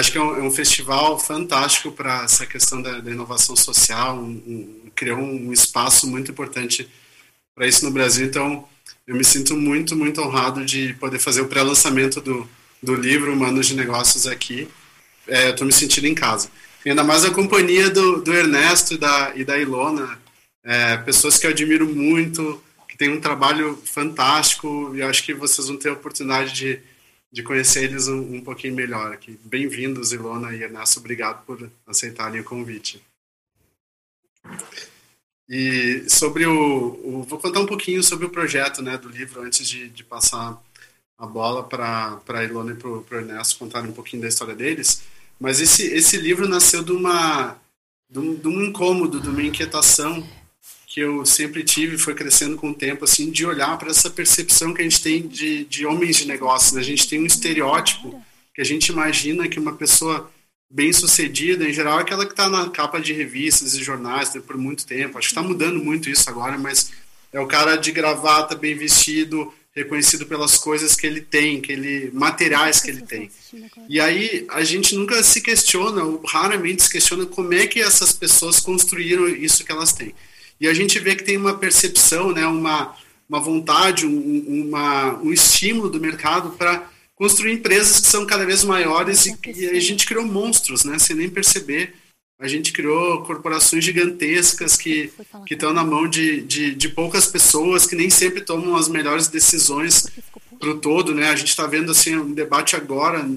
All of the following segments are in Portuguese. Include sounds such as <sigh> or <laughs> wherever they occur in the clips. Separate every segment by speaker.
Speaker 1: acho que é um, é um festival fantástico para essa questão da, da inovação social, um, um, criou um espaço muito importante para isso no Brasil. Então, eu me sinto muito, muito honrado de poder fazer o pré-lançamento do, do livro Humanos de Negócios aqui. É, Estou me sentindo em casa. E ainda mais a companhia do, do Ernesto e da, e da Ilona, é, pessoas que eu admiro muito, que têm um trabalho fantástico, e acho que vocês vão ter a oportunidade de de conhecer eles um, um pouquinho melhor aqui. Bem-vindos, Ilona e Ernesto, obrigado por aceitarem o convite. E sobre o, o, Vou contar um pouquinho sobre o projeto né, do livro antes de, de passar a bola para a Ilona e para o Ernesto contarem um pouquinho da história deles. Mas esse, esse livro nasceu de, uma, de, um, de um incômodo, de uma inquietação que eu sempre tive, foi crescendo com o tempo, assim, de olhar para essa percepção que a gente tem de, de homens de negócio. Né? A gente tem um estereótipo que a gente imagina que uma pessoa bem sucedida, em geral, é aquela que está na capa de revistas e jornais né, por muito tempo. Acho que está mudando muito isso agora, mas é o cara de gravata, bem vestido, reconhecido pelas coisas que ele tem, que ele materiais que ele tem. E aí a gente nunca se questiona, ou raramente se questiona como é que essas pessoas construíram isso que elas têm. E a gente vê que tem uma percepção, né, uma, uma vontade, um, uma, um estímulo do mercado para construir empresas que são cada vez maiores e, e, a gente criou monstros, né, sem nem perceber. A gente criou corporações gigantescas que que estão na mão de, de, de, poucas pessoas que nem sempre tomam as melhores decisões para o todo, né? A gente está vendo assim um debate agora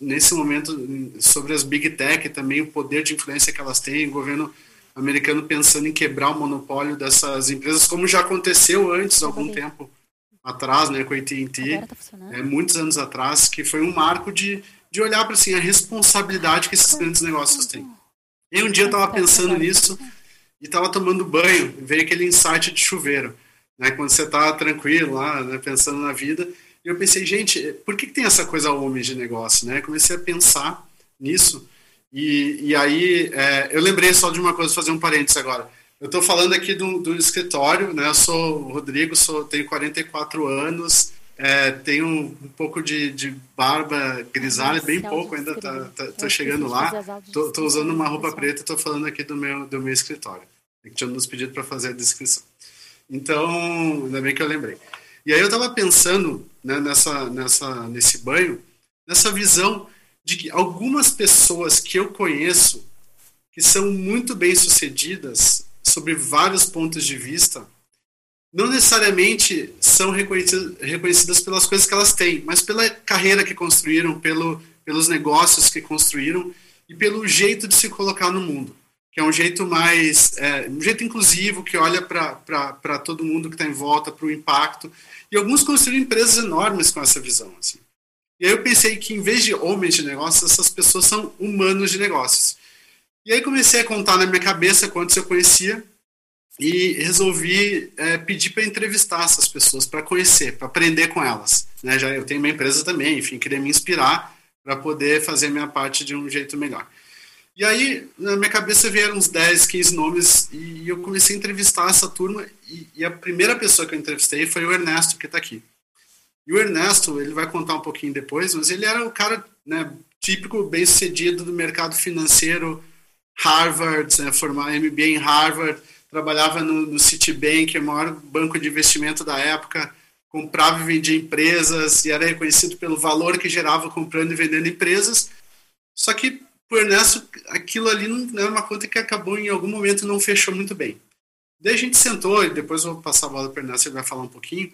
Speaker 1: nesse momento sobre as big tech também o poder de influência que elas têm, o governo americano pensando em quebrar o monopólio dessas empresas, como já aconteceu antes, algum tempo atrás, né, com a AT&T, tá é, muitos anos atrás, que foi um marco de, de olhar para assim, a responsabilidade que esses grandes negócios têm. E um dia eu estava pensando nisso e estava tomando banho, veio aquele insight de chuveiro, né, quando você está tranquilo lá, né, pensando na vida, e eu pensei, gente, por que, que tem essa coisa homem de negócio, né? Comecei a pensar nisso e, e aí, é, eu lembrei só de uma coisa, fazer um parênteses agora. Eu estou falando aqui do, do escritório, né? Eu sou o Rodrigo, sou, tenho 44 anos, é, tenho um, pouco de, de, barba grisalha, bem pouco, ainda tá, tá, tô chegando lá. Tô, tô usando uma roupa preta, estou falando aqui do meu, do meu escritório. Que tinha nos pedido para fazer a descrição. Então, ainda bem que eu lembrei. E aí eu estava pensando né, nessa, nessa, nesse banho, nessa visão de que algumas pessoas que eu conheço que são muito bem sucedidas sobre vários pontos de vista não necessariamente são reconhecidas, pelas coisas que elas têm, mas pela carreira que construíram, pelo, pelos negócios que construíram e pelo jeito de se colocar no mundo, que é um jeito mais, é, um jeito inclusivo, que olha para todo mundo que está em volta, para o impacto. E alguns construíram empresas enormes com essa visão. Assim. E aí eu pensei que em vez de homens de negócios, essas pessoas são humanos de negócios. E aí comecei a contar na minha cabeça quantos eu conhecia e resolvi é, pedir para entrevistar essas pessoas, para conhecer, para aprender com elas. Né? Já eu tenho uma empresa também, enfim, queria me inspirar para poder fazer minha parte de um jeito melhor. E aí, na minha cabeça vieram uns 10, 15 nomes e eu comecei a entrevistar essa turma e, e a primeira pessoa que eu entrevistei foi o Ernesto, que está aqui. E o Ernesto, ele vai contar um pouquinho depois, mas ele era o cara né, típico, bem sucedido do mercado financeiro, Harvard, né, formado MBA em Harvard, trabalhava no, no Citibank, o maior banco de investimento da época, comprava e vendia empresas e era reconhecido pelo valor que gerava comprando e vendendo empresas. Só que o Ernesto, aquilo ali não era uma conta que acabou em algum momento não fechou muito bem. Daí a gente sentou, e depois eu vou passar a bola para o Ernesto, ele vai falar um pouquinho,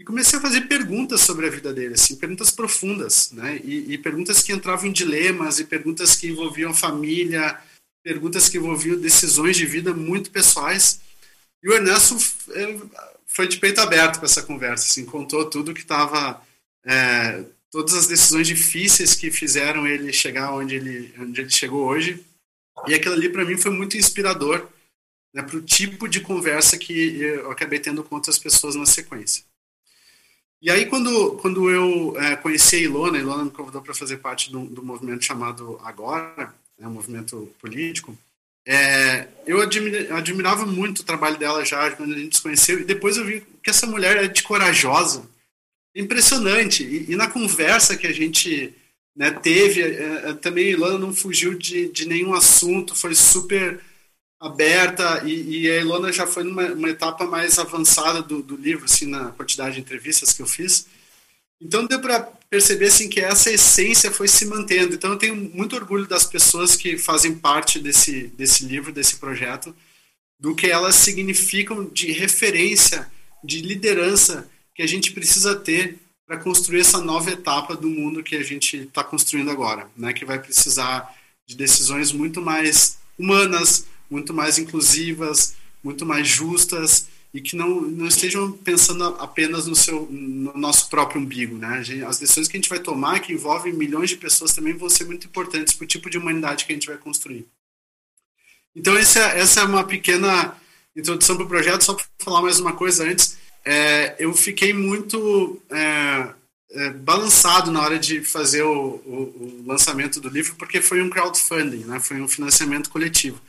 Speaker 1: e comecei a fazer perguntas sobre a vida dele, assim, perguntas profundas, né? E, e, perguntas que entravam em dilemas, e perguntas que envolviam família, perguntas que envolviam decisões de vida muito pessoais. E o Ernesto foi de peito aberto com essa conversa, assim, contou tudo que estava, é, todas as decisões difíceis que fizeram ele chegar onde ele, onde ele chegou hoje. E aquilo ali para mim foi muito inspirador, né, para o tipo de conversa que eu acabei tendo com outras pessoas na sequência. E aí, quando, quando eu é, conheci a Ilona, a Ilona me convidou para fazer parte do, do, movimento chamado Agora, né, um movimento político, é, eu admira, admirava muito o trabalho dela já quando a gente se conheceu, e depois eu vi que essa mulher é de corajosa, impressionante. E, e na conversa que a gente né, teve, é, também a Ilona não fugiu de, de nenhum assunto, foi super aberta e, e a Ilona já foi numa etapa mais avançada do, do livro, assim, na quantidade de entrevistas que eu fiz. Então deu para perceber assim que essa essência foi se mantendo. Então eu tenho muito orgulho das pessoas que fazem parte desse desse livro, desse projeto, do que elas significam de referência, de liderança que a gente precisa ter para construir essa nova etapa do mundo que a gente está construindo agora, né? Que vai precisar de decisões muito mais humanas, muito mais inclusivas, muito mais justas e que não, não estejam pensando apenas no seu no nosso próprio umbigo, né? As decisões que a gente vai tomar, que envolvem milhões de pessoas, também vão ser muito importantes para o tipo de humanidade que a gente vai construir. Então, essa, essa é uma pequena introdução para o projeto. Só para falar mais uma coisa antes, é, eu fiquei muito é, é, balançado na hora de fazer o, o, o, lançamento do livro, porque foi um crowdfunding, né? foi um financiamento coletivo.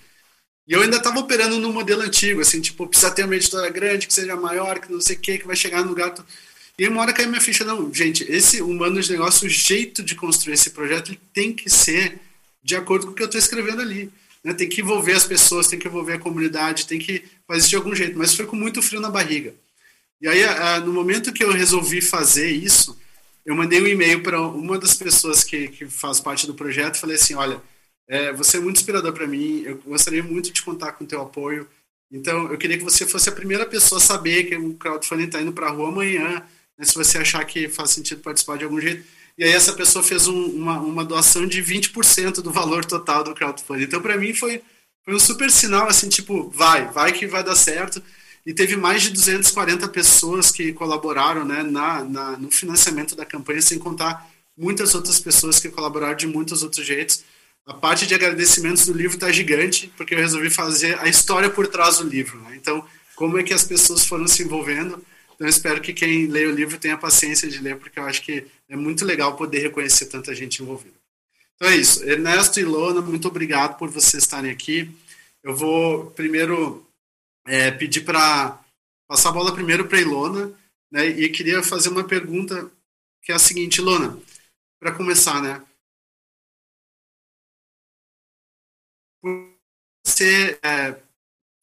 Speaker 1: E eu ainda estava operando no modelo antigo, assim, tipo, precisa ter uma editora grande, que seja maior, que não sei o que, que vai chegar no lugar. E uma hora caiu minha ficha, não, gente, esse humano de negócio, o jeito de construir esse projeto, ele tem que ser de acordo com o que eu estou escrevendo ali. Né? Tem que envolver as pessoas, tem que envolver a comunidade, tem que fazer de algum jeito. Mas foi com muito frio na barriga. E aí, no momento que eu resolvi fazer isso, eu mandei um e-mail para uma das pessoas que, que faz parte do projeto e falei assim, olha, é, você é muito inspirador para mim, eu gostaria muito de contar com o teu apoio. Então, eu queria que você fosse a primeira pessoa a saber que o crowdfunding está indo para a rua amanhã, né, se você achar que faz sentido participar de algum jeito. E aí essa pessoa fez um, uma, uma doação de 20% do valor total do crowdfunding. Então, para mim, foi, foi um super sinal, assim, tipo, vai, vai que vai dar certo. E teve mais de 240 pessoas que colaboraram né, na, na, no financiamento da campanha, sem contar muitas outras pessoas que colaboraram de muitos outros jeitos. A parte de agradecimentos do livro está gigante, porque eu resolvi fazer a história por trás do livro. Né? Então, como é que as pessoas foram se envolvendo então, espero que quem lê o livro tenha paciência de ler, porque eu acho que é muito legal poder reconhecer tanta gente envolvida. Então é isso. Ernesto e Lona, muito obrigado por vocês estarem aqui. Eu vou primeiro é, pedir para passar a bola primeiro para a Ilona, né? E queria fazer uma pergunta que é a seguinte, Ilona, para começar, né? Você é,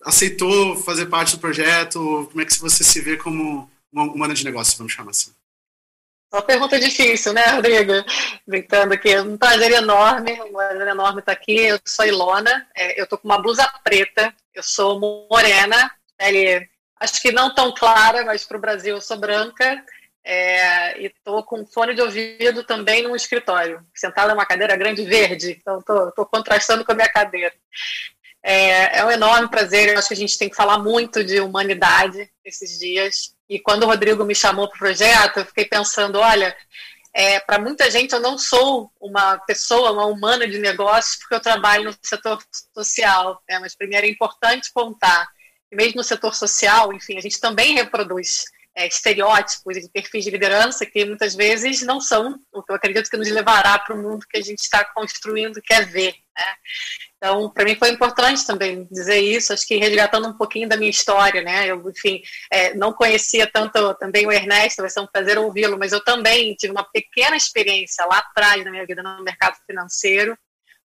Speaker 1: aceitou fazer parte do projeto? Como é que você se vê como uma humana de negócio, vamos chamar assim?
Speaker 2: Uma pergunta difícil, né, Rodrigo? Brincando aqui, é um prazer enorme, um prazer enorme estar aqui. Eu sou Ilona, é, eu tô com uma blusa preta, eu sou morena, pele acho que não tão clara, mas para o Brasil eu sou branca. É, e tô com fone de ouvido também no escritório, sentada numa cadeira grande verde, então tô contrastando com a minha cadeira. É, é um enorme prazer. Eu acho que a gente tem que falar muito de humanidade esses dias. E quando o Rodrigo me chamou para o projeto, eu fiquei pensando: olha, é, para muita gente eu não sou uma pessoa, uma humana de negócios, porque eu trabalho no setor social. Né? Mas primeiro é importante contar que, mesmo no setor social, enfim, a gente também reproduz é, estereótipos e perfis de liderança que muitas vezes não são o que eu acredito que nos levará para o mundo que a gente está construindo, quer ver. Né? Então, para mim foi importante também dizer isso, acho que resgatando um pouquinho da minha história, né? Eu, enfim, é, não conhecia tanto também o Ernesto, vai ser um prazer ouvi-lo, mas eu também tive uma pequena experiência lá atrás na minha vida no mercado financeiro,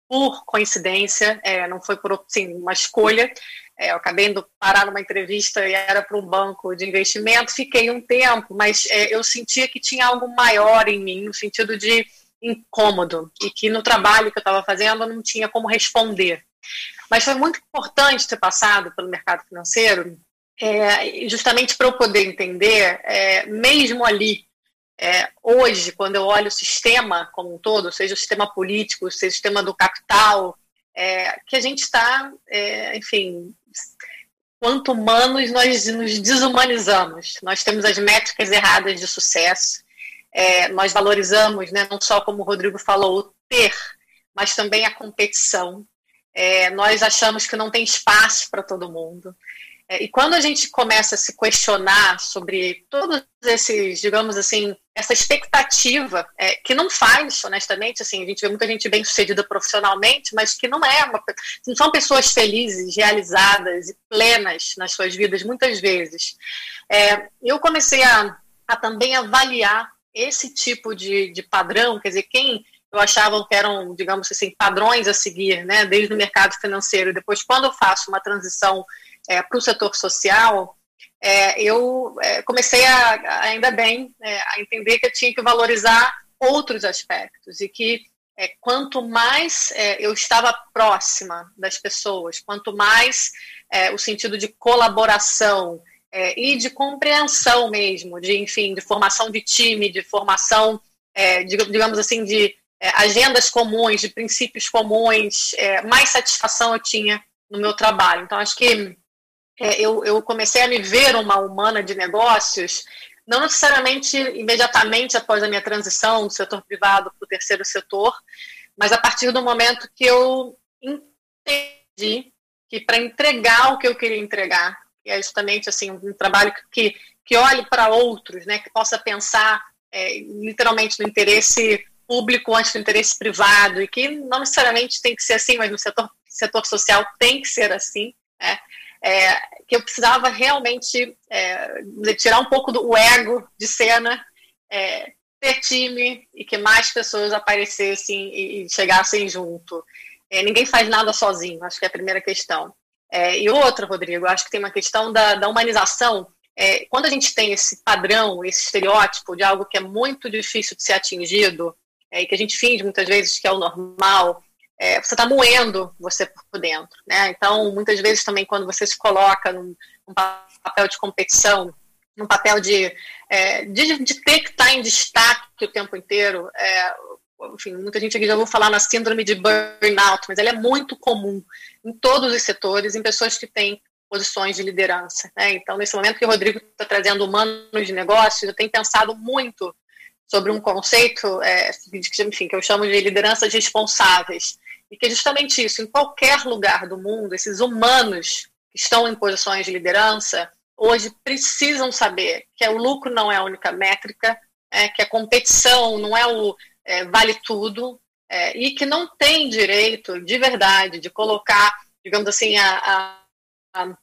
Speaker 2: por coincidência, é, não foi por assim, uma escolha. É, eu acabei indo parar numa entrevista e era para um banco de investimento, fiquei um tempo, mas é, eu sentia que tinha algo maior em mim, no sentido de incômodo e que no trabalho que eu estava fazendo eu não tinha como responder. Mas foi muito importante ter passado pelo mercado financeiro, é, justamente para eu poder entender, é, mesmo ali, é, hoje, quando eu olho o sistema como um todo, seja o sistema político, seja o sistema do capital, é, que a gente está, é, enfim, quanto humanos nós nos desumanizamos. Nós temos as métricas erradas de sucesso, é, nós valorizamos, né, não só como o Rodrigo falou, o ter, mas também a competição. É, nós achamos que não tem espaço para todo mundo. É, e quando a gente começa a se questionar sobre todos esses, digamos assim, essa expectativa, é, que não faz, honestamente, assim, a gente vê muita gente bem sucedida profissionalmente, mas que não é uma, não são pessoas felizes, realizadas e plenas nas suas vidas, muitas vezes. É, eu comecei a, a também avaliar esse tipo de, de padrão, quer dizer, quem eu achava que eram, digamos assim, padrões a seguir, né, desde o mercado financeiro. Depois, quando eu faço uma transição é, para o setor social, é, eu é, comecei a, ainda bem, é, a entender que eu tinha que valorizar outros aspectos e que é, quanto mais é, eu estava próxima das pessoas, quanto mais o sentido de colaboração e de compreensão mesmo, de enfim, de formação de time, de formação, de, digamos assim, de agendas comuns, de princípios comuns, mais satisfação eu tinha no meu trabalho. Então, acho que eu, eu comecei a me ver uma humana de negócios não necessariamente imediatamente após a minha transição do setor privado para o terceiro setor, mas a partir do momento que eu entendi que para entregar o que eu queria entregar, que é justamente assim um trabalho que, que olhe para outros, né, que possa pensar é, literalmente no interesse público antes do interesse privado, e que não necessariamente tem que ser assim, mas no setor, setor social tem que ser assim, né? É, que eu precisava realmente é, tirar um pouco do ego de cena, é, ter time e que mais pessoas aparecessem e, e chegassem junto. É, ninguém faz nada sozinho, acho que é a primeira questão. É, e outra, Rodrigo, acho que tem uma questão da, da humanização. É, quando a gente tem esse padrão, esse estereótipo de algo que é muito difícil de ser atingido, e que a gente finge muitas vezes que é o normal, é, você está moendo você por dentro. Né? Então, muitas vezes também, quando você se coloca num, num papel de competição, num papel de, é, de, de, ter que estar tá em destaque o tempo inteiro, é, enfim, muita gente aqui já ouviu falar na síndrome de burnout, mas ela é muito comum em todos os setores, em pessoas que têm posições de liderança. Né? Então, nesse momento que o Rodrigo está trazendo humanos de negócios, eu tenho pensado muito sobre um conceito é, enfim, que eu chamo de lideranças responsáveis, e que é justamente isso, em qualquer lugar do mundo, esses humanos que estão em posições de liderança, hoje precisam saber que o lucro não é a única métrica, é, que a competição não é o é, vale tudo, é, e que não tem direito, de verdade, de colocar, digamos assim, a, a, a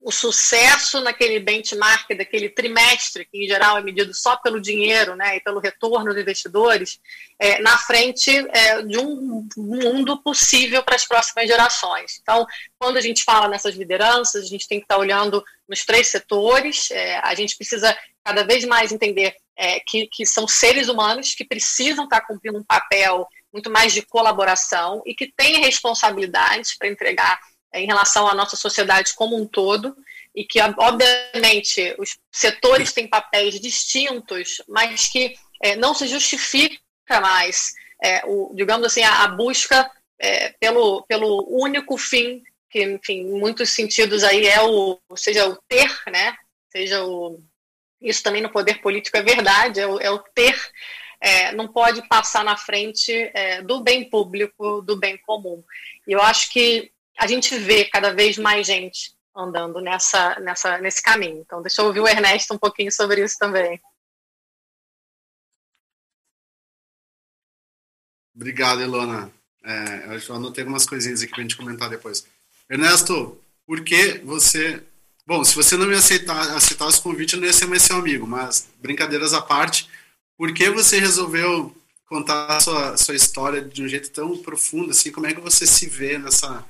Speaker 2: o sucesso naquele benchmark daquele trimestre, que em geral é medido só pelo dinheiro né, e pelo retorno dos investidores, é, na frente é, de um mundo possível para as próximas gerações. Então, quando a gente fala nessas lideranças, a gente tem que estar olhando nos três setores, é, a gente precisa cada vez mais entender é, que, que são seres humanos que precisam estar cumprindo um papel muito mais de colaboração e que têm responsabilidades para entregar em relação à nossa sociedade como um todo, e que, obviamente, os setores têm papéis distintos, mas que é, não se justifica mais, é, o, digamos assim, a, a busca é, pelo, pelo único fim, que, enfim, em muitos sentidos aí é o, seja o ter, né, seja o, isso também no poder político é verdade, é o, é o ter, é, não pode passar na frente é, do bem público, do bem comum. E eu acho que a gente vê cada vez mais gente andando nessa, nessa, nesse caminho. Então, deixa eu ouvir o Ernesto um pouquinho sobre isso também.
Speaker 1: Obrigado, Elona. É, eu anotei algumas coisinhas aqui para a gente comentar depois. Ernesto, por que você. Bom, se você não me aceitar, aceitar esse convite, eu não ia ser mais seu amigo, mas brincadeiras à parte, por que você resolveu contar a sua, sua história de um jeito tão profundo assim? Como é que você se vê nessa,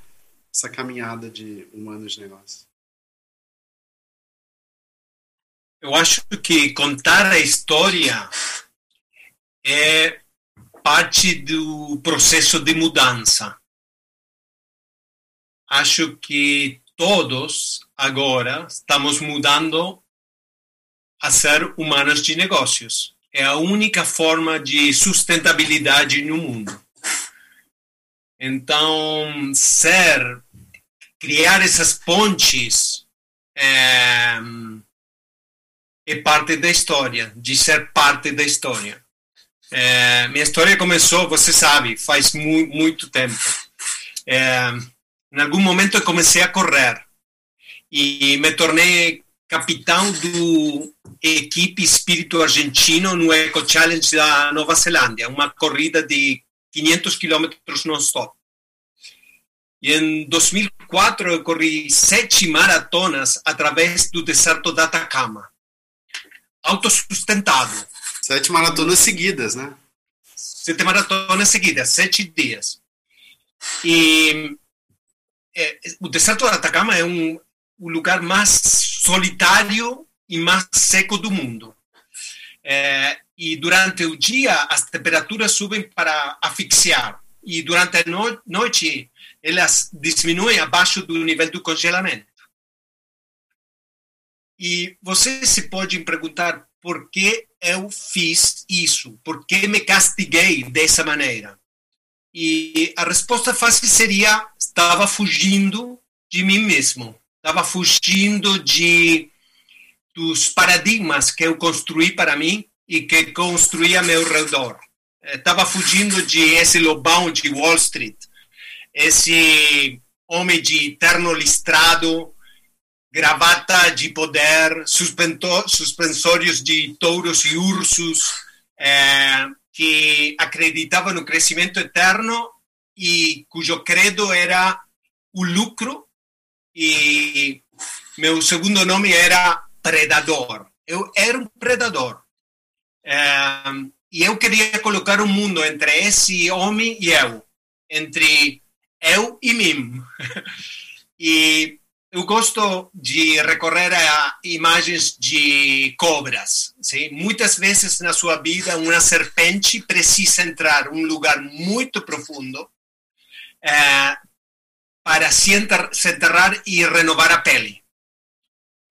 Speaker 1: essa caminhada de humanos de negócio?
Speaker 3: Eu acho que contar a história é parte do processo de mudança. Acho que todos agora estamos mudando a ser humanos de negócios. É a única forma de sustentabilidade no mundo. Então, ser, criar essas pontes é, é parte da história, de ser parte da história. É, minha história começou, você sabe, faz mu muito tempo. É, em algum momento eu comecei a correr e me tornei capitão do equipe Espírito Argentino no Eco Challenge da Nova Zelândia, uma corrida de 500 quilômetros non-stop. E em 2004 eu corri sete maratonas através do deserto da Atacama. Autossustentado.
Speaker 1: Sete maratonas seguidas, né?
Speaker 3: sete maratonas seguidas, sete dias. E é, o deserto do Atacama é um, o lugar mais solitário e mais seco do mundo. É, e durante o dia as temperaturas subem para asfixiar e durante a no noite elas diminuem abaixo do nível do congelamento. E você se pode perguntar por que eu fiz isso, por que me castiguei dessa maneira. E a resposta fácil seria: estava fugindo de mim mesmo, estava fugindo de dos paradigmas que eu construí para mim e que construí a meu redor. Estava fugindo de esse lobão de Wall Street, esse homem de terno listrado, gravata de poder, suspensórios de touros e ursos, é, que acreditava no crescimento eterno e cujo credo era o lucro e meu segundo nome era predador. Eu era um predador. E eu queria colocar um mundo entre esse homem e eu, entre eu e mim. <laughs> e eu gosto de recorrer a imagens de cobras. Sim? Muitas vezes na sua vida, uma serpente precisa entrar um lugar muito profundo é, para se, enterrar e renovar a pele.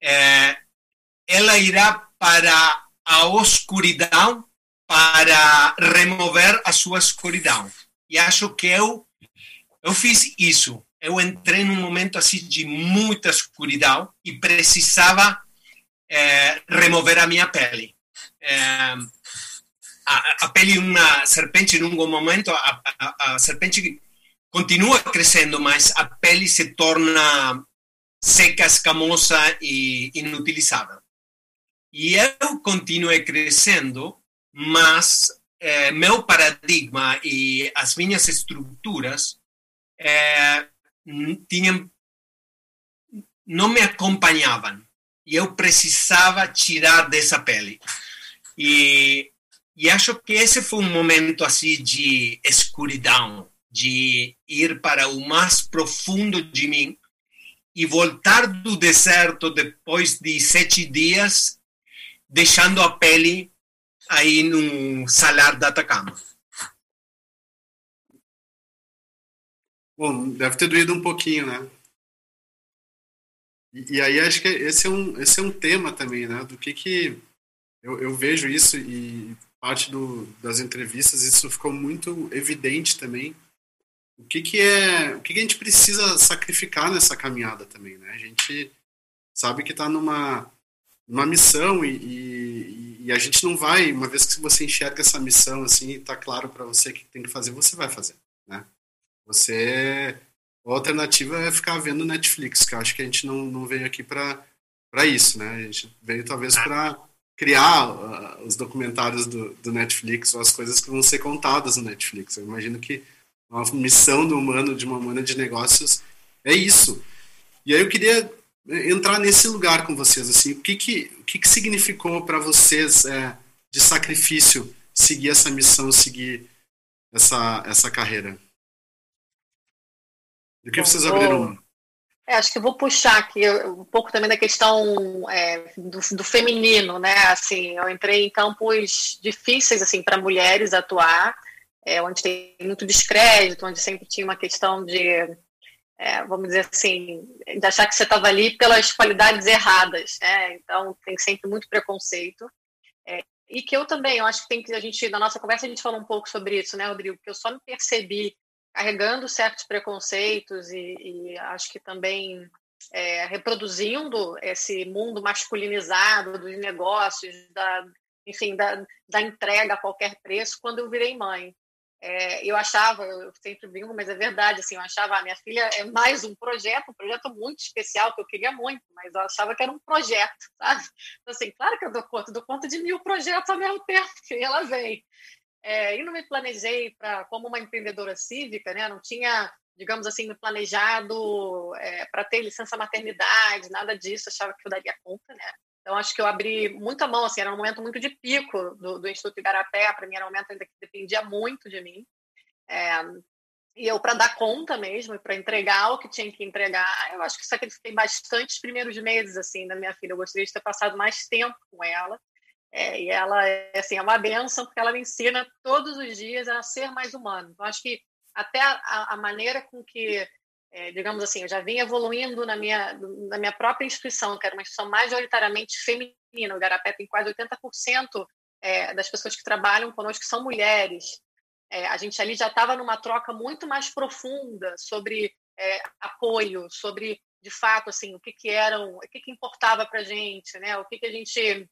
Speaker 3: É, ela irá para a escuridão para remover a sua escuridão. E acho que eu, eu fiz isso eu entrei num momento assim de muita escuridão e precisava é, remover a minha pele. É, a, a, pele de uma serpente, em um momento, a, a, a, serpente continua crescendo, mas a pele se torna seca, escamosa e inutilizável. E eu continuei crescendo, mas é, meu paradigma e as minhas estruturas é, tinham não me acompanhavam. E eu precisava tirar dessa pele. E, e acho que esse foi um momento assim de escuridão de ir para o mais profundo de mim e voltar do deserto depois de sete dias deixando a pele aí no salar da Atacama
Speaker 1: Bom, deve ter doído um pouquinho, né? E, e, aí acho que esse é um, esse é um tema também, né? Do que que eu, eu vejo isso e parte do, das entrevistas isso ficou muito evidente também. O que que é, o que, que a gente precisa sacrificar nessa caminhada também, né? A gente sabe que está numa uma missão e, e, e, a gente não vai, uma vez que você enxerga essa missão assim, está claro para você que tem que fazer, você vai fazer, né? Você. A alternativa é ficar vendo Netflix, que eu acho que a gente não, não veio aqui para isso, né? A gente veio talvez ah. para criar uh, os documentários do, do Netflix ou as coisas que vão ser contadas no Netflix. Eu imagino que uma missão do humano, de uma humana de negócios, é isso. E aí eu queria entrar nesse lugar com vocês, assim, o que que, o que, que significou para vocês é, de sacrifício seguir essa missão, seguir essa, essa carreira? Do que vocês abriram?
Speaker 2: É, acho que vou puxar aqui um pouco também da questão é, do, do, feminino, né? Assim, eu entrei em campos difíceis assim para mulheres atuar, é, onde tem muito descrédito, onde sempre tinha uma questão de, é, vamos dizer assim, de achar que você estava ali pelas qualidades erradas, né? Então tem sempre muito preconceito. É, e que eu também, eu acho que tem que a gente na nossa conversa a gente falou um pouco sobre isso, né, Rodrigo? Que eu só me percebi carregando certos preconceitos e, e acho que também é, reproduzindo esse mundo masculinizado dos negócios, da, enfim, da, da entrega a qualquer preço, quando eu virei mãe. É, eu achava, eu sempre brinco, mas é verdade, assim, eu achava, a ah, minha filha é mais um projeto, um projeto muito especial, que eu queria muito, mas eu achava que era um projeto, <laughs> sabe? Então, assim, claro que eu dou conta, dou conta de mil projetos ao mesmo tempo, <laughs> que ela vem. É, e não me planejei para como uma empreendedora cívica, né? Não tinha, digamos assim, me planejado é, para ter licença maternidade, nada disso. Achava que eu daria conta, né? Então, acho que eu abri muita mão, assim, era um momento muito de pico do, do Instituto Igarapé, para mim era um momento ainda que dependia muito de mim. É, e eu, para dar conta mesmo, para entregar o que tinha que entregar, eu acho que sacrifiquei bastante os primeiros meses, assim, da minha filha. Eu gostaria de ter passado mais tempo com ela. É, e ela é, assim, é uma benção, porque ela me ensina todos os dias a ser mais humano. Então, acho que até a, a maneira com que, é, digamos assim, eu já vim evoluindo na minha, na minha própria instituição, que era uma instituição majoritariamente feminina. O Garapé tem quase 80% é, das pessoas que trabalham conosco são mulheres é, a gente ali já estava numa troca muito mais profunda sobre é, apoio, sobre de fato assim o que que eram, o que que importava para gente, né? O que que a gente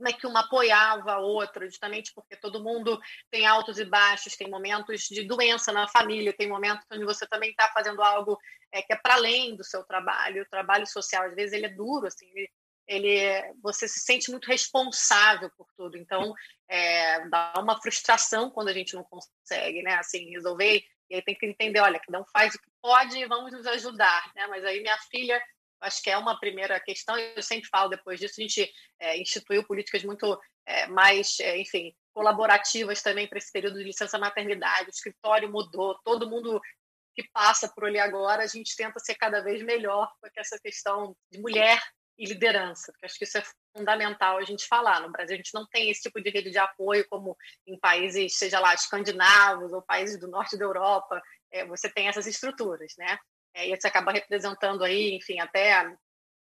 Speaker 2: como é que uma apoiava a outra, justamente porque todo mundo tem altos e baixos, tem momentos de doença na família, tem momentos onde você também está fazendo algo é, que é para além do seu trabalho, o trabalho social, às vezes ele é duro, assim, ele, ele você se sente muito responsável por tudo. Então, é, dá uma frustração quando a gente não consegue, né? Assim, resolver. E aí tem que entender, olha, que não faz o que pode e vamos nos ajudar, né? Mas aí minha filha, acho que é uma primeira questão. Eu sempre falo depois disso, a gente é, instituiu políticas muito é, mais, é, enfim, colaborativas também para esse período de licença maternidade. O escritório mudou, todo mundo que passa por ali agora, a gente tenta ser cada vez melhor com essa questão de mulher e liderança, porque acho que isso é fundamental a gente falar. No Brasil, a gente não tem esse tipo de rede de apoio como em países, seja lá, escandinavos ou países do norte da Europa, é, você tem essas estruturas, né? É, e você acaba representando aí, enfim, até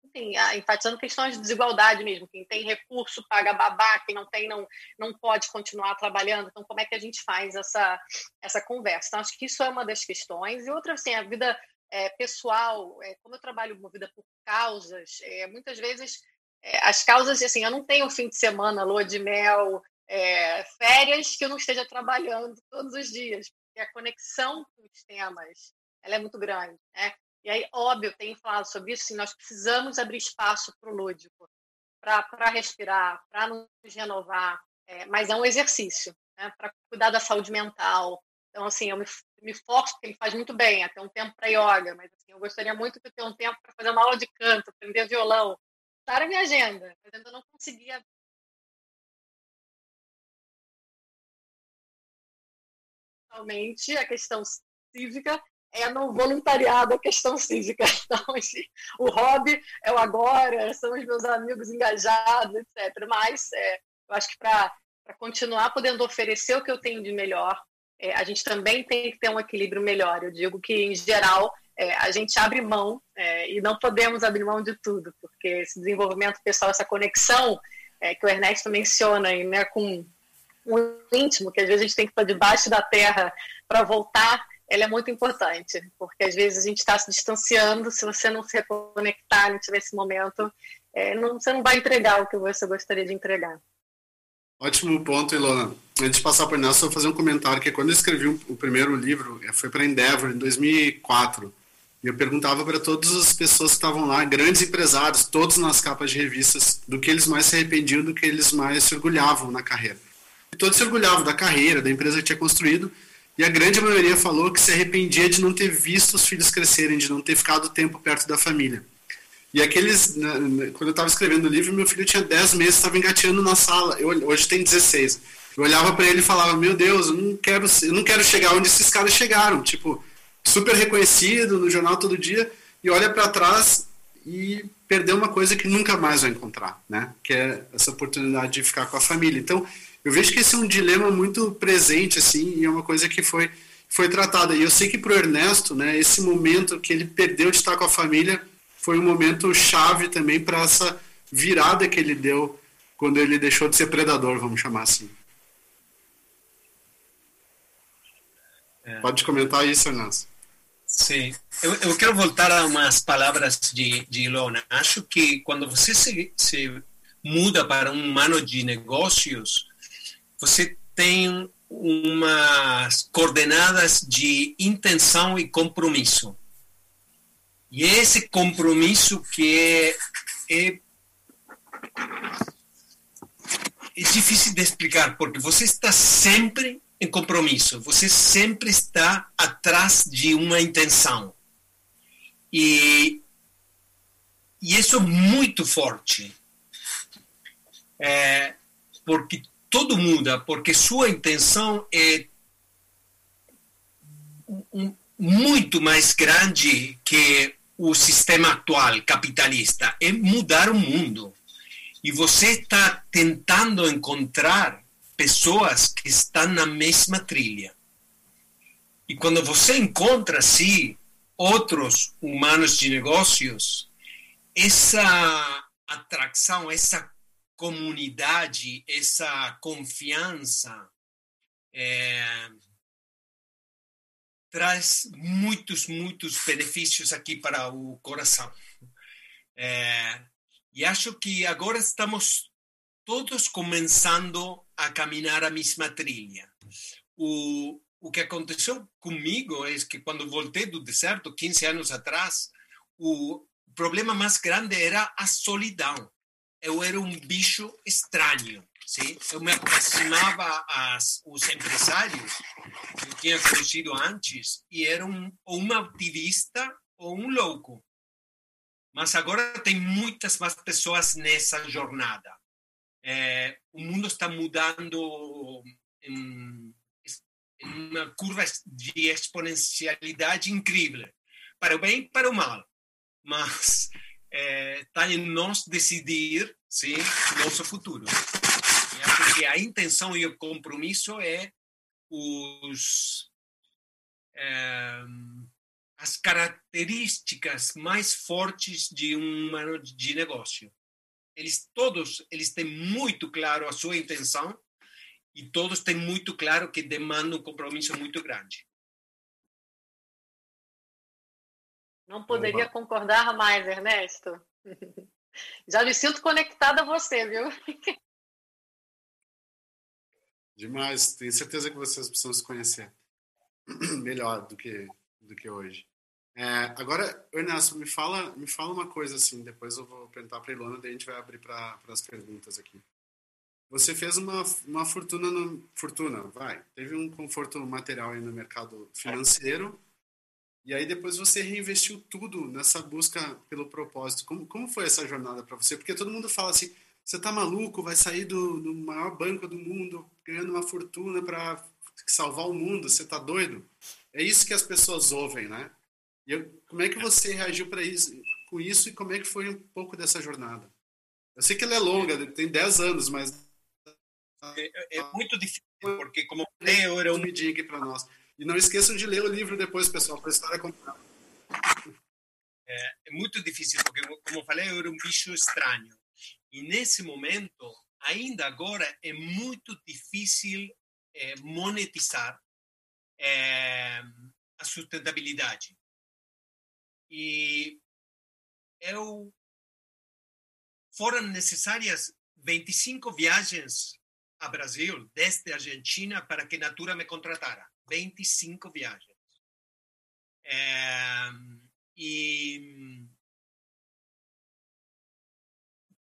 Speaker 2: enfim, enfatizando questões de desigualdade mesmo. Quem tem recurso paga babá, quem não tem não, não pode continuar trabalhando. Então, como é que a gente faz essa, essa conversa? Então, acho que isso é uma das questões. E outra, assim, a vida é, pessoal, é, como eu trabalho movida por causas, é, muitas vezes é, as causas, assim, eu não tenho fim de semana, lua de mel, é, férias que eu não esteja trabalhando todos os dias, porque a conexão com os temas ela é muito grande, né? E aí, óbvio, eu tenho falado sobre isso, assim, nós precisamos abrir espaço para o lúdico, para respirar, para nos renovar, é, mas é um exercício, né? para cuidar da saúde mental, então, assim, eu me, me forço, porque ele faz muito bem, até um tempo para yoga, mas assim, eu gostaria muito de ter um tempo para fazer uma aula de canto, aprender violão. Está na minha agenda, mas ainda não conseguia. Realmente, a questão cívica é no voluntariado a questão cívica. <laughs> Então, assim, o hobby é o agora, são os meus amigos engajados, etc. Mas é, eu acho que para continuar podendo oferecer o que eu tenho de melhor, é, a gente também tem que ter um equilíbrio melhor. Eu digo que, em geral, é, a gente abre mão é, e não podemos abrir mão de tudo, porque esse desenvolvimento pessoal, essa conexão é, que o Ernesto menciona né, com o íntimo, que às vezes a gente tem que estar debaixo da terra para voltar, ela é muito importante, porque às vezes a gente está se distanciando, se você não se reconectar, não tiver esse momento, é, não, você não vai entregar o que você gostaria de entregar.
Speaker 1: Ótimo ponto, Ilona. Antes de passar por eu vou fazer um comentário que quando eu escrevi o primeiro livro, eh, foi para Endeavor, em 2004, e eu perguntava para todas as pessoas que estavam lá, grandes empresários, todos nas capas de revistas, do que eles mais se arrependiam, do que eles mais se orgulhavam na carreira. E todos se orgulhavam da carreira, da empresa que tinha construído, e a grande maioria falou que se arrependia de não ter visto os filhos crescerem, de não ter ficado tempo perto da família. E aqueles, né, né, quando eu estava escrevendo o livro, meu filho tinha 10 meses, estava engateando na sala. Eu, hoje tem 16. Eu olhava para ele e falava: Meu Deus, eu não quero, eu não quero chegar onde esses caras chegaram. Tipo, super reconhecido no jornal todo dia. E olha para trás e perdeu uma coisa que nunca mais vai encontrar, né? Que é essa oportunidade de ficar com a família. Então, eu vejo que esse é um dilema muito presente, assim, e é uma coisa que foi, foi tratada. E eu sei que para o Ernesto, né, esse momento que ele perdeu de estar com a família foi um momento chave também para essa virada que ele deu quando ele deixou de ser predador, vamos chamar assim. É. Pode comentar isso, Ernesto.
Speaker 3: Sim, eu, eu, quero voltar a umas palavras de, de Ilona. Acho que quando você se, se muda para um humano de negócios, você tem umas coordenadas de intenção e compromisso. E esse compromisso que é, é, é difícil de explicar, porque você está sempre em compromisso, você sempre está atrás de uma intenção. E, e isso é muito forte. É, porque tudo muda, porque sua intenção é muito mais grande que o sistema atual capitalista, é mudar o mundo. E você está tentando encontrar pessoas que estão na mesma trilha. E quando você encontra, sim, outros humanos de negócios, essa atração, essa comunidade, essa confiança, é, traz muitos, muitos benefícios aqui para o coração. É, e acho que agora estamos todos começando a caminhar a mesma trilha. O, o que aconteceu comigo é que quando voltei do deserto, 15 anos atrás, o problema mais grande era a solidão. Eu era um bicho estranho. Sim? Eu me aproximava aos empresários eu tinha conhecido antes e era um, ou um ativista ou um louco. Mas agora tem muitas mais pessoas nessa jornada. É, o mundo está mudando em, em uma curva de exponencialidade incrível, para o bem e para o mal. Mas está é, em nós decidir sim, nosso futuro porque a intenção e o compromisso é os é, as características mais fortes de um humano de negócio. Eles todos eles têm muito claro a sua intenção e todos têm muito claro que demandam um compromisso muito grande.
Speaker 2: Não poderia Oba. concordar mais, Ernesto. <laughs> Já me sinto conectada a você, viu?
Speaker 1: Demais. Tenho certeza que vocês precisam se conhecer <clears throat> melhor do que, do que hoje. É, agora, Ernesto, me fala, me fala uma coisa assim, depois eu vou perguntar para a Ilona, daí a gente vai abrir para as perguntas aqui. Você fez uma, uma fortuna, no, fortuna, vai, teve um conforto material aí no mercado financeiro, e aí depois você reinvestiu tudo nessa busca pelo propósito. Como, como foi essa jornada para você? Porque todo mundo fala assim, você tá maluco, vai sair do, do maior banco do mundo ganhando uma fortuna para salvar o mundo, você tá doido? É isso que as pessoas ouvem, né? E eu, como é que você reagiu para isso, com isso e como é que foi um pouco dessa jornada? Eu sei que ela é longa, tem 10 anos, mas
Speaker 3: é, é, é muito difícil, porque como eu era um
Speaker 1: aqui para nós. E não esqueçam de ler o livro depois, pessoal, para a história completa.
Speaker 3: É, é muito difícil, porque como eu falei, eu era um bicho estranho. E nesse momento, ainda agora, é muito difícil é, monetizar é, a sustentabilidade. E eu foram necessárias 25 viagens a Brasil, desde a Argentina, para que Natura me contratara. 25 viagens. É, e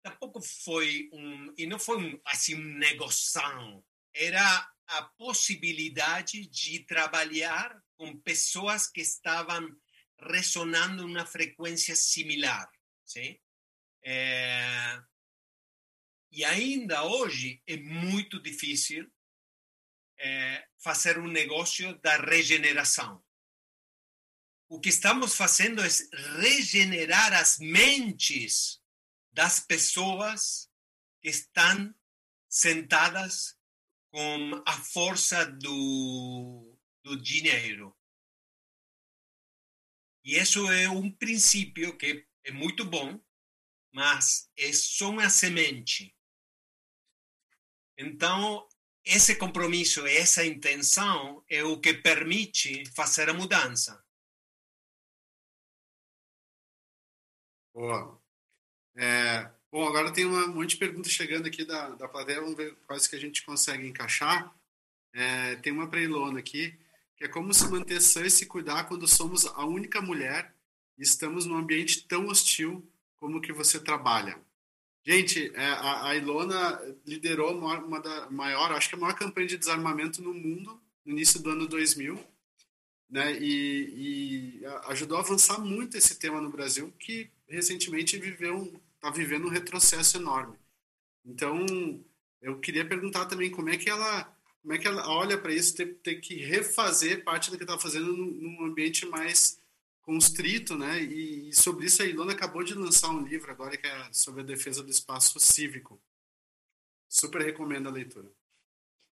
Speaker 3: tampouco foi um e não foi um, assim um negocião era a possibilidade de trabalhar com pessoas que estavam ressonando uma frequência similar sim? É, e ainda hoje é muito difícil é, fazer um negócio da regeneração o que estamos fazendo é regenerar as mentes das pessoas que estão sentadas com a força do, do dinheiro. E isso é um princípio que é muito bom, mas é só uma semente. Então, esse compromisso, essa intenção é o que permite fazer a mudança.
Speaker 1: Boa. É, bom, agora tem uma, um monte de perguntas chegando aqui da, da plateia, vamos ver quais que a gente consegue encaixar. É, tem uma para Ilona aqui, que é como se manter sã e se cuidar quando somos a única mulher e estamos num ambiente tão hostil como que você trabalha. Gente, é, a, Ilona liderou uma, da maior, acho que a maior campanha de desarmamento no mundo no início do ano 2000, né? E, e ajudou a avançar muito esse tema no Brasil, que recentemente viveu está vivendo um retrocesso enorme. Então, eu queria perguntar também como é que ela, como é que ela olha para isso, ter, ter que refazer parte do que estava fazendo num ambiente mais constrito, né? E, sobre isso a Ilona acabou de lançar um livro agora que é sobre a defesa do espaço cívico. Super recomendo a leitura.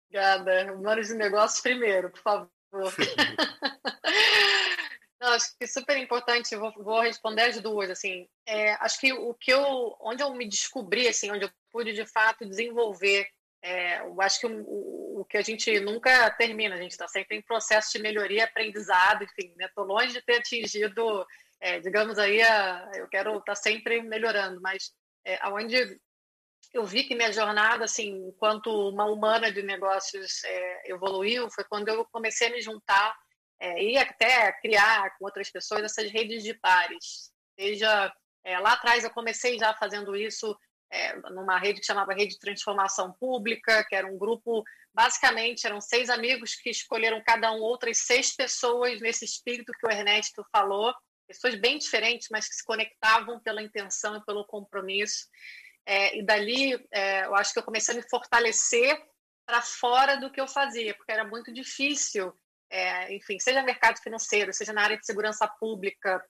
Speaker 2: Obrigada. Humanos de negócios primeiro, por favor. <laughs> Não, acho que é super importante, vou, vou responder as duas, assim, é, acho que o que eu, onde eu me descobri, assim, onde eu pude de fato desenvolver, é, eu acho que o, o, que a gente nunca termina, a gente está sempre em processo de melhoria, aprendizado, enfim, né, tô longe de ter atingido, é, digamos aí, a, eu quero estar tá sempre melhorando, mas é, aonde eu vi que minha jornada, assim, enquanto uma humana de negócios é, evoluiu, foi quando eu comecei a me juntar é, e até criar com outras pessoas essas redes de pares. Seja é, lá atrás eu comecei já fazendo isso é, numa rede que chamava Rede de Transformação Pública, que era um grupo, basicamente eram seis amigos que escolheram cada um outras seis pessoas nesse espírito que o Ernesto falou, pessoas bem diferentes, mas que se conectavam pela intenção e pelo compromisso. É, e dali, é, eu acho que eu comecei a me fortalecer para fora do que eu fazia, porque era muito difícil, é, enfim, seja mercado financeiro, seja na área de segurança pública,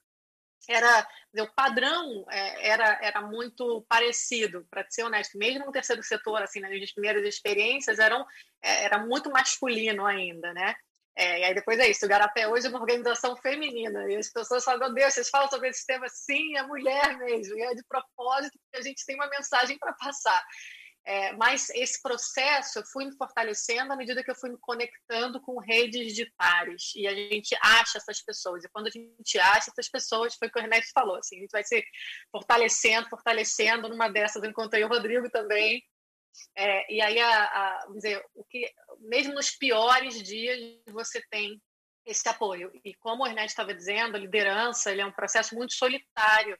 Speaker 2: era o padrão é, era, era muito parecido, para ser honesto, mesmo no terceiro setor, assim, nas minhas primeiras experiências, eram, é, era muito masculino ainda, né? É, e aí depois é isso, o Garapé hoje é uma organização feminina, e as pessoas falam, meu Deus, vocês falam sobre esse tema, sim, é mulher mesmo, e é de propósito, porque a gente tem uma mensagem para passar. É, mas esse processo eu fui me fortalecendo à medida que eu fui me conectando com redes de pares, e a gente acha essas pessoas, e quando a gente acha essas pessoas, foi o que o Renato falou, assim, a gente vai se fortalecendo, fortalecendo, numa dessas eu encontrei o Rodrigo também, é, e aí, a, a, vamos dizer, o que, mesmo nos piores dias, você tem esse apoio. E como o Ernesto estava dizendo, a liderança ele é um processo muito solitário.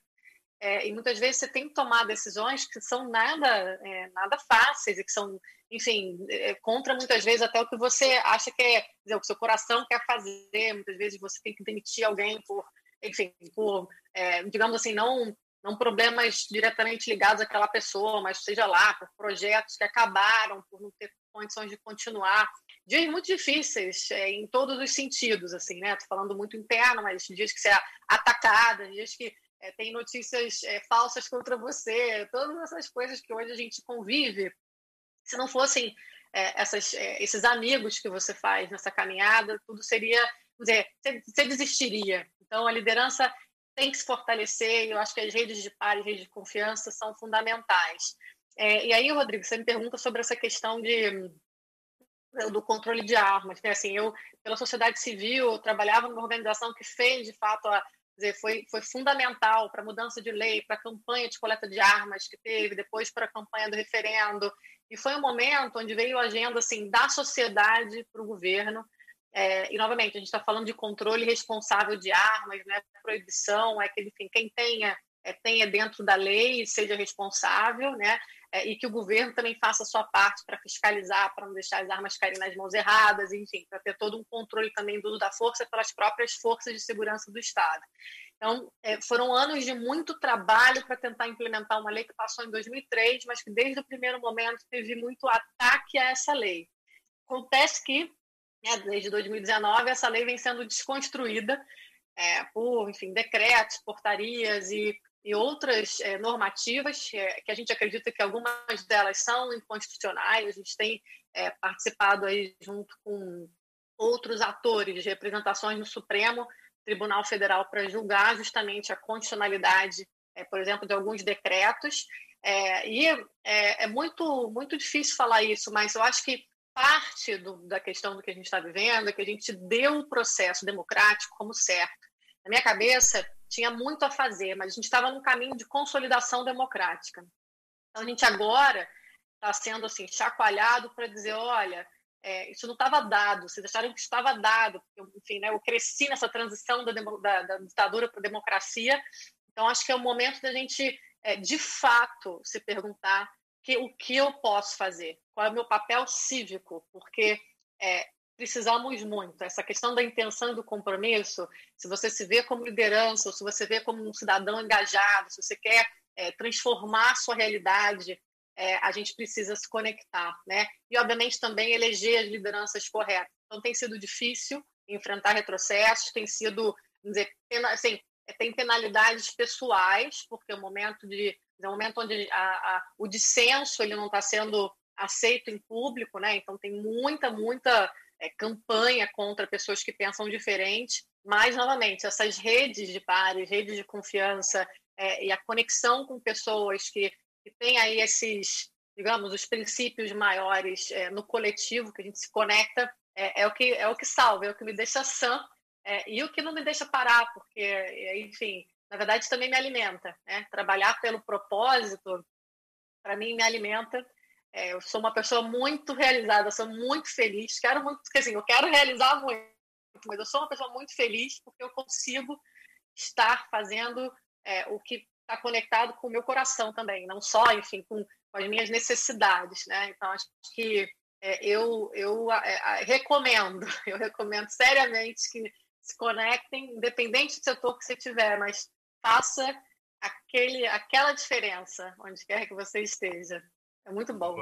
Speaker 2: É, e muitas vezes você tem que tomar decisões que são nada, é, nada fáceis e que são, enfim, é, contra muitas vezes até o que você acha que é, dizer, o que seu coração quer fazer. Muitas vezes você tem que demitir alguém por, enfim, por, é, digamos assim, não não problemas diretamente ligados àquela pessoa, mas seja lá, por projetos que acabaram, por não ter condições de continuar. Dias muito difíceis é, em todos os sentidos, assim, né? Tô falando muito interno, mas dias que você é atacada, dias que é, tem notícias é, falsas contra você, todas essas coisas que hoje a gente convive. Se não fossem é, essas, é, esses amigos que você faz nessa caminhada, tudo seria, dizer, você, desistiria. Então, a liderança tem que se fortalecer, e eu acho que as redes de par e redes de confiança são fundamentais. É, e aí, Rodrigo, você me pergunta sobre essa questão de do controle de armas. Né? Assim, eu, pela sociedade civil, eu trabalhava numa organização que fez, de fato, a, dizer, foi, foi fundamental para a mudança de lei, para a campanha de coleta de armas que teve, depois para a campanha do referendo. E foi um momento onde veio a agenda assim, da sociedade para o governo, é, e, novamente, a gente está falando de controle responsável de armas, né? proibição, é que, enfim, quem tenha, é, tenha dentro da lei seja responsável, né? É, e que o governo também faça a sua parte para fiscalizar, para não deixar as armas caírem nas mãos erradas, enfim, para ter todo um controle também do uso da força pelas próprias forças de segurança do Estado. Então, é, foram anos de muito trabalho para tentar implementar uma lei que passou em 2003, mas que desde o primeiro momento teve muito ataque a essa lei. Acontece que né, desde 2019, essa lei vem sendo desconstruída é, por, enfim, decretos, portarias e, e outras é, normativas, é, que a gente acredita que algumas delas são inconstitucionais. A gente tem é, participado aí junto com outros atores representações no Supremo Tribunal Federal para julgar justamente a constitucionalidade, é, por exemplo, de alguns decretos. É, e é, é, muito, muito difícil falar isso, mas eu acho que parte do, da questão do que a gente está vivendo é que a gente deu o processo democrático como certo. Na minha cabeça, tinha muito a fazer, mas a gente estava num caminho de consolidação democrática. Então, a gente agora está sendo assim chacoalhado para dizer, olha, é, isso não estava dado, vocês acharam que estava dado, porque, enfim, né, eu cresci nessa transição da, da, da ditadura para a democracia, então acho que é o momento da gente, é, de fato, se perguntar que, o que eu posso fazer, qual é o meu papel cívico, porque é, precisamos muito. Essa questão da intenção e do compromisso, se você se vê como liderança, ou se você vê como um cidadão engajado, se você quer é, transformar a sua realidade, é, a gente precisa se conectar, né? E, obviamente, também eleger as lideranças corretas. Então, tem sido difícil enfrentar retrocessos, tem sido, dizer, assim, tem penalidades pessoais, porque é um momento de é um momento onde a, a, o dissenso ele não está sendo aceito em público, né? Então tem muita, muita é, campanha contra pessoas que pensam diferente. Mas novamente, essas redes de pares, redes de confiança é, e a conexão com pessoas que, que têm aí esses, digamos, os princípios maiores é, no coletivo que a gente se conecta é, é, o que é o que salva, é o que me deixa sã é, e o que não me deixa parar, porque, enfim, na verdade também me alimenta. Né? Trabalhar pelo propósito, para mim, me alimenta. É, eu sou uma pessoa muito realizada, sou muito feliz, quero muito, assim, eu quero realizar muito, mas eu sou uma pessoa muito feliz porque eu consigo estar fazendo é, o que está conectado com o meu coração também, não só, enfim, com, com as minhas necessidades, né? Então acho que é, eu, eu é, recomendo, <laughs> eu recomendo seriamente que se conectem, independente do setor que você tiver, mas faça aquele, aquela diferença onde quer que você esteja. É muito bom.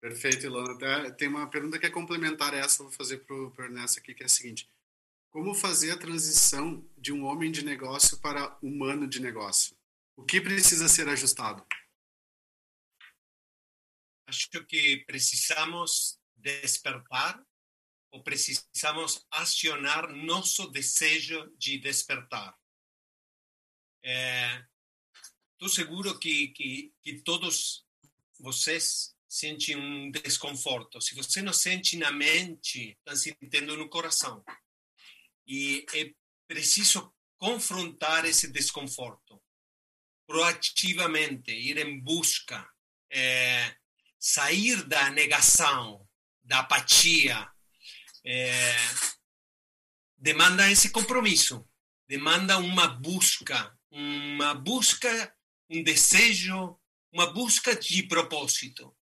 Speaker 1: Perfeito, Ilona. Até tem uma pergunta que é complementar essa, vou fazer para o Ernesto aqui, que é a seguinte. Como fazer a transição de um homem de negócio para humano de negócio? O que precisa ser ajustado?
Speaker 3: Acho que precisamos despertar ou precisamos acionar nosso desejo de despertar. Estou é, seguro que, que, que todos vocês sentem um desconforto. Se você não sente na mente, está sentindo no coração. E é preciso confrontar esse desconforto proativamente, ir em busca, é, sair da negação, da apatia, é, demanda esse compromisso, demanda uma busca, uma busca, um desejo, uma busca de propósito.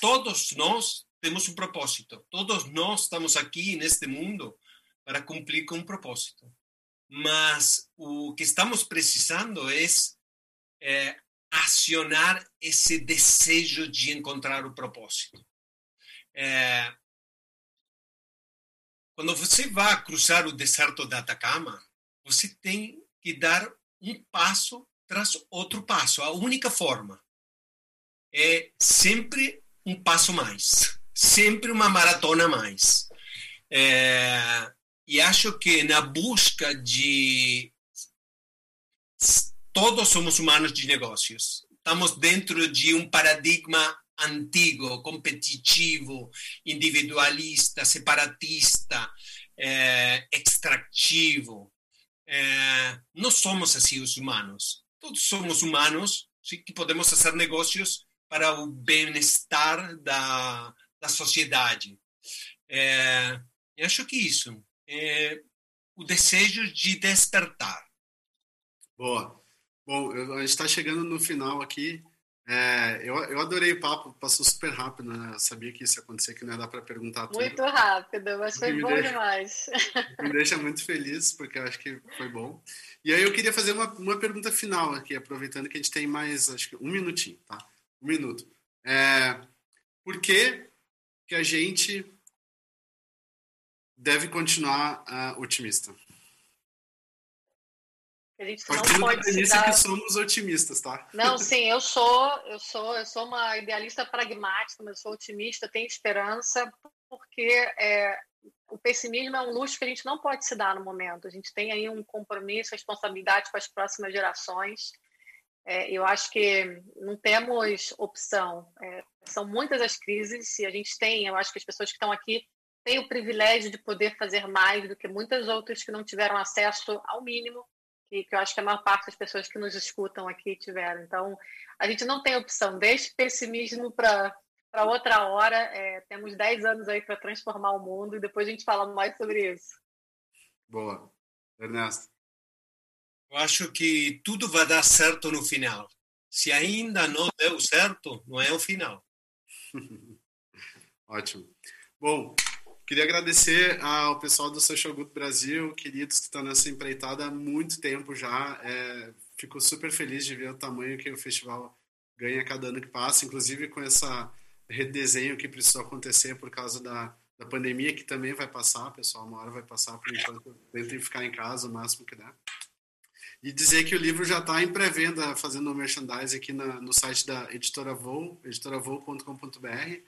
Speaker 3: Todos nós temos um propósito, todos nós estamos aqui neste mundo para cumprir com um propósito. Mas o que estamos precisando é, é acionar esse desejo de encontrar o propósito. É, quando você vai cruzar o deserto da Atacama, você tem que dar um passo tras outro passo. A única forma é sempre um passo mais, sempre uma maratona mais. É, e acho que na busca de todos somos humanos de negócios. Estamos dentro de um paradigma antigo, competitivo, individualista, separatista, é, extrativo. É, não somos assim os humanos. Todos somos humanos que podemos fazer negócios para o bem-estar da, da sociedade. É, eu acho que isso é o desejo de despertar.
Speaker 1: Boa. Bom, a gente está chegando no final aqui. É, eu, eu adorei o papo, passou super rápido, né? Eu sabia que isso ia acontecer, que não ia dar para perguntar tudo.
Speaker 2: Muito rápido, mas foi bom deixa, demais.
Speaker 1: Me deixa muito feliz, porque eu acho que foi bom. E aí eu queria fazer uma, uma pergunta final aqui, aproveitando que a gente tem mais, acho que um minutinho, tá? Um minuto. É, por que, que a gente deve continuar uh, otimista?
Speaker 2: A gente não pode se dar...
Speaker 1: que somos otimistas, tá?
Speaker 2: Não, sim, eu sou, eu sou, eu sou uma idealista pragmática, mas eu sou otimista, tenho esperança, porque é, o pessimismo é um luxo que a gente não pode se dar no momento. A gente tem aí um compromisso, responsabilidade com as próximas gerações. É, eu acho que não temos opção. É, são muitas as crises e a gente tem, eu acho que as pessoas que estão aqui têm o privilégio de poder fazer mais do que muitas outras que não tiveram acesso ao mínimo que, que eu acho que a maior parte das pessoas que nos escutam aqui tiveram. Então, a gente não tem opção, desde pessimismo para para outra hora. É, temos 10 anos aí para transformar o mundo e depois a gente fala mais sobre isso.
Speaker 1: Boa. Ernesto.
Speaker 3: Eu acho que tudo vai dar certo no final. Se ainda não deu certo, não é o final. <laughs>
Speaker 1: Ótimo. Bom, Queria agradecer ao pessoal do Social Good Brasil, queridos que estão nessa empreitada há muito tempo já. É, fico super feliz de ver o tamanho que o festival ganha cada ano que passa, inclusive com essa redesenho que precisou acontecer por causa da, da pandemia, que também vai passar, pessoal, uma hora vai passar, por enquanto tentem ficar em casa o máximo que der. E dizer que o livro já está em pré-venda, fazendo merchandise aqui na, no site da Editora Voo, editoravoo.com.br.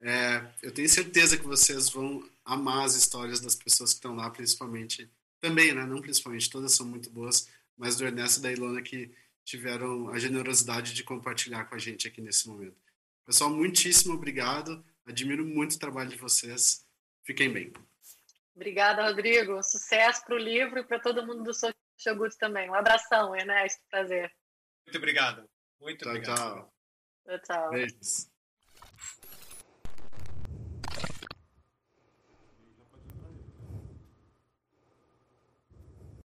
Speaker 1: É, eu tenho certeza que vocês vão amar as histórias das pessoas que estão lá, principalmente. Também, né? Não principalmente, todas são muito boas, mas do Ernesto e da Ilona que tiveram a generosidade de compartilhar com a gente aqui nesse momento. Pessoal, muitíssimo obrigado. Admiro muito o trabalho de vocês. Fiquem bem.
Speaker 2: Obrigada, Rodrigo. Sucesso para o livro e para todo mundo do Social Goods também. Um abração, Ernesto. Prazer.
Speaker 3: Muito obrigado. Muito
Speaker 1: tchau,
Speaker 3: obrigado.
Speaker 1: Tchau,
Speaker 2: tchau. Tchau.
Speaker 1: Beijos.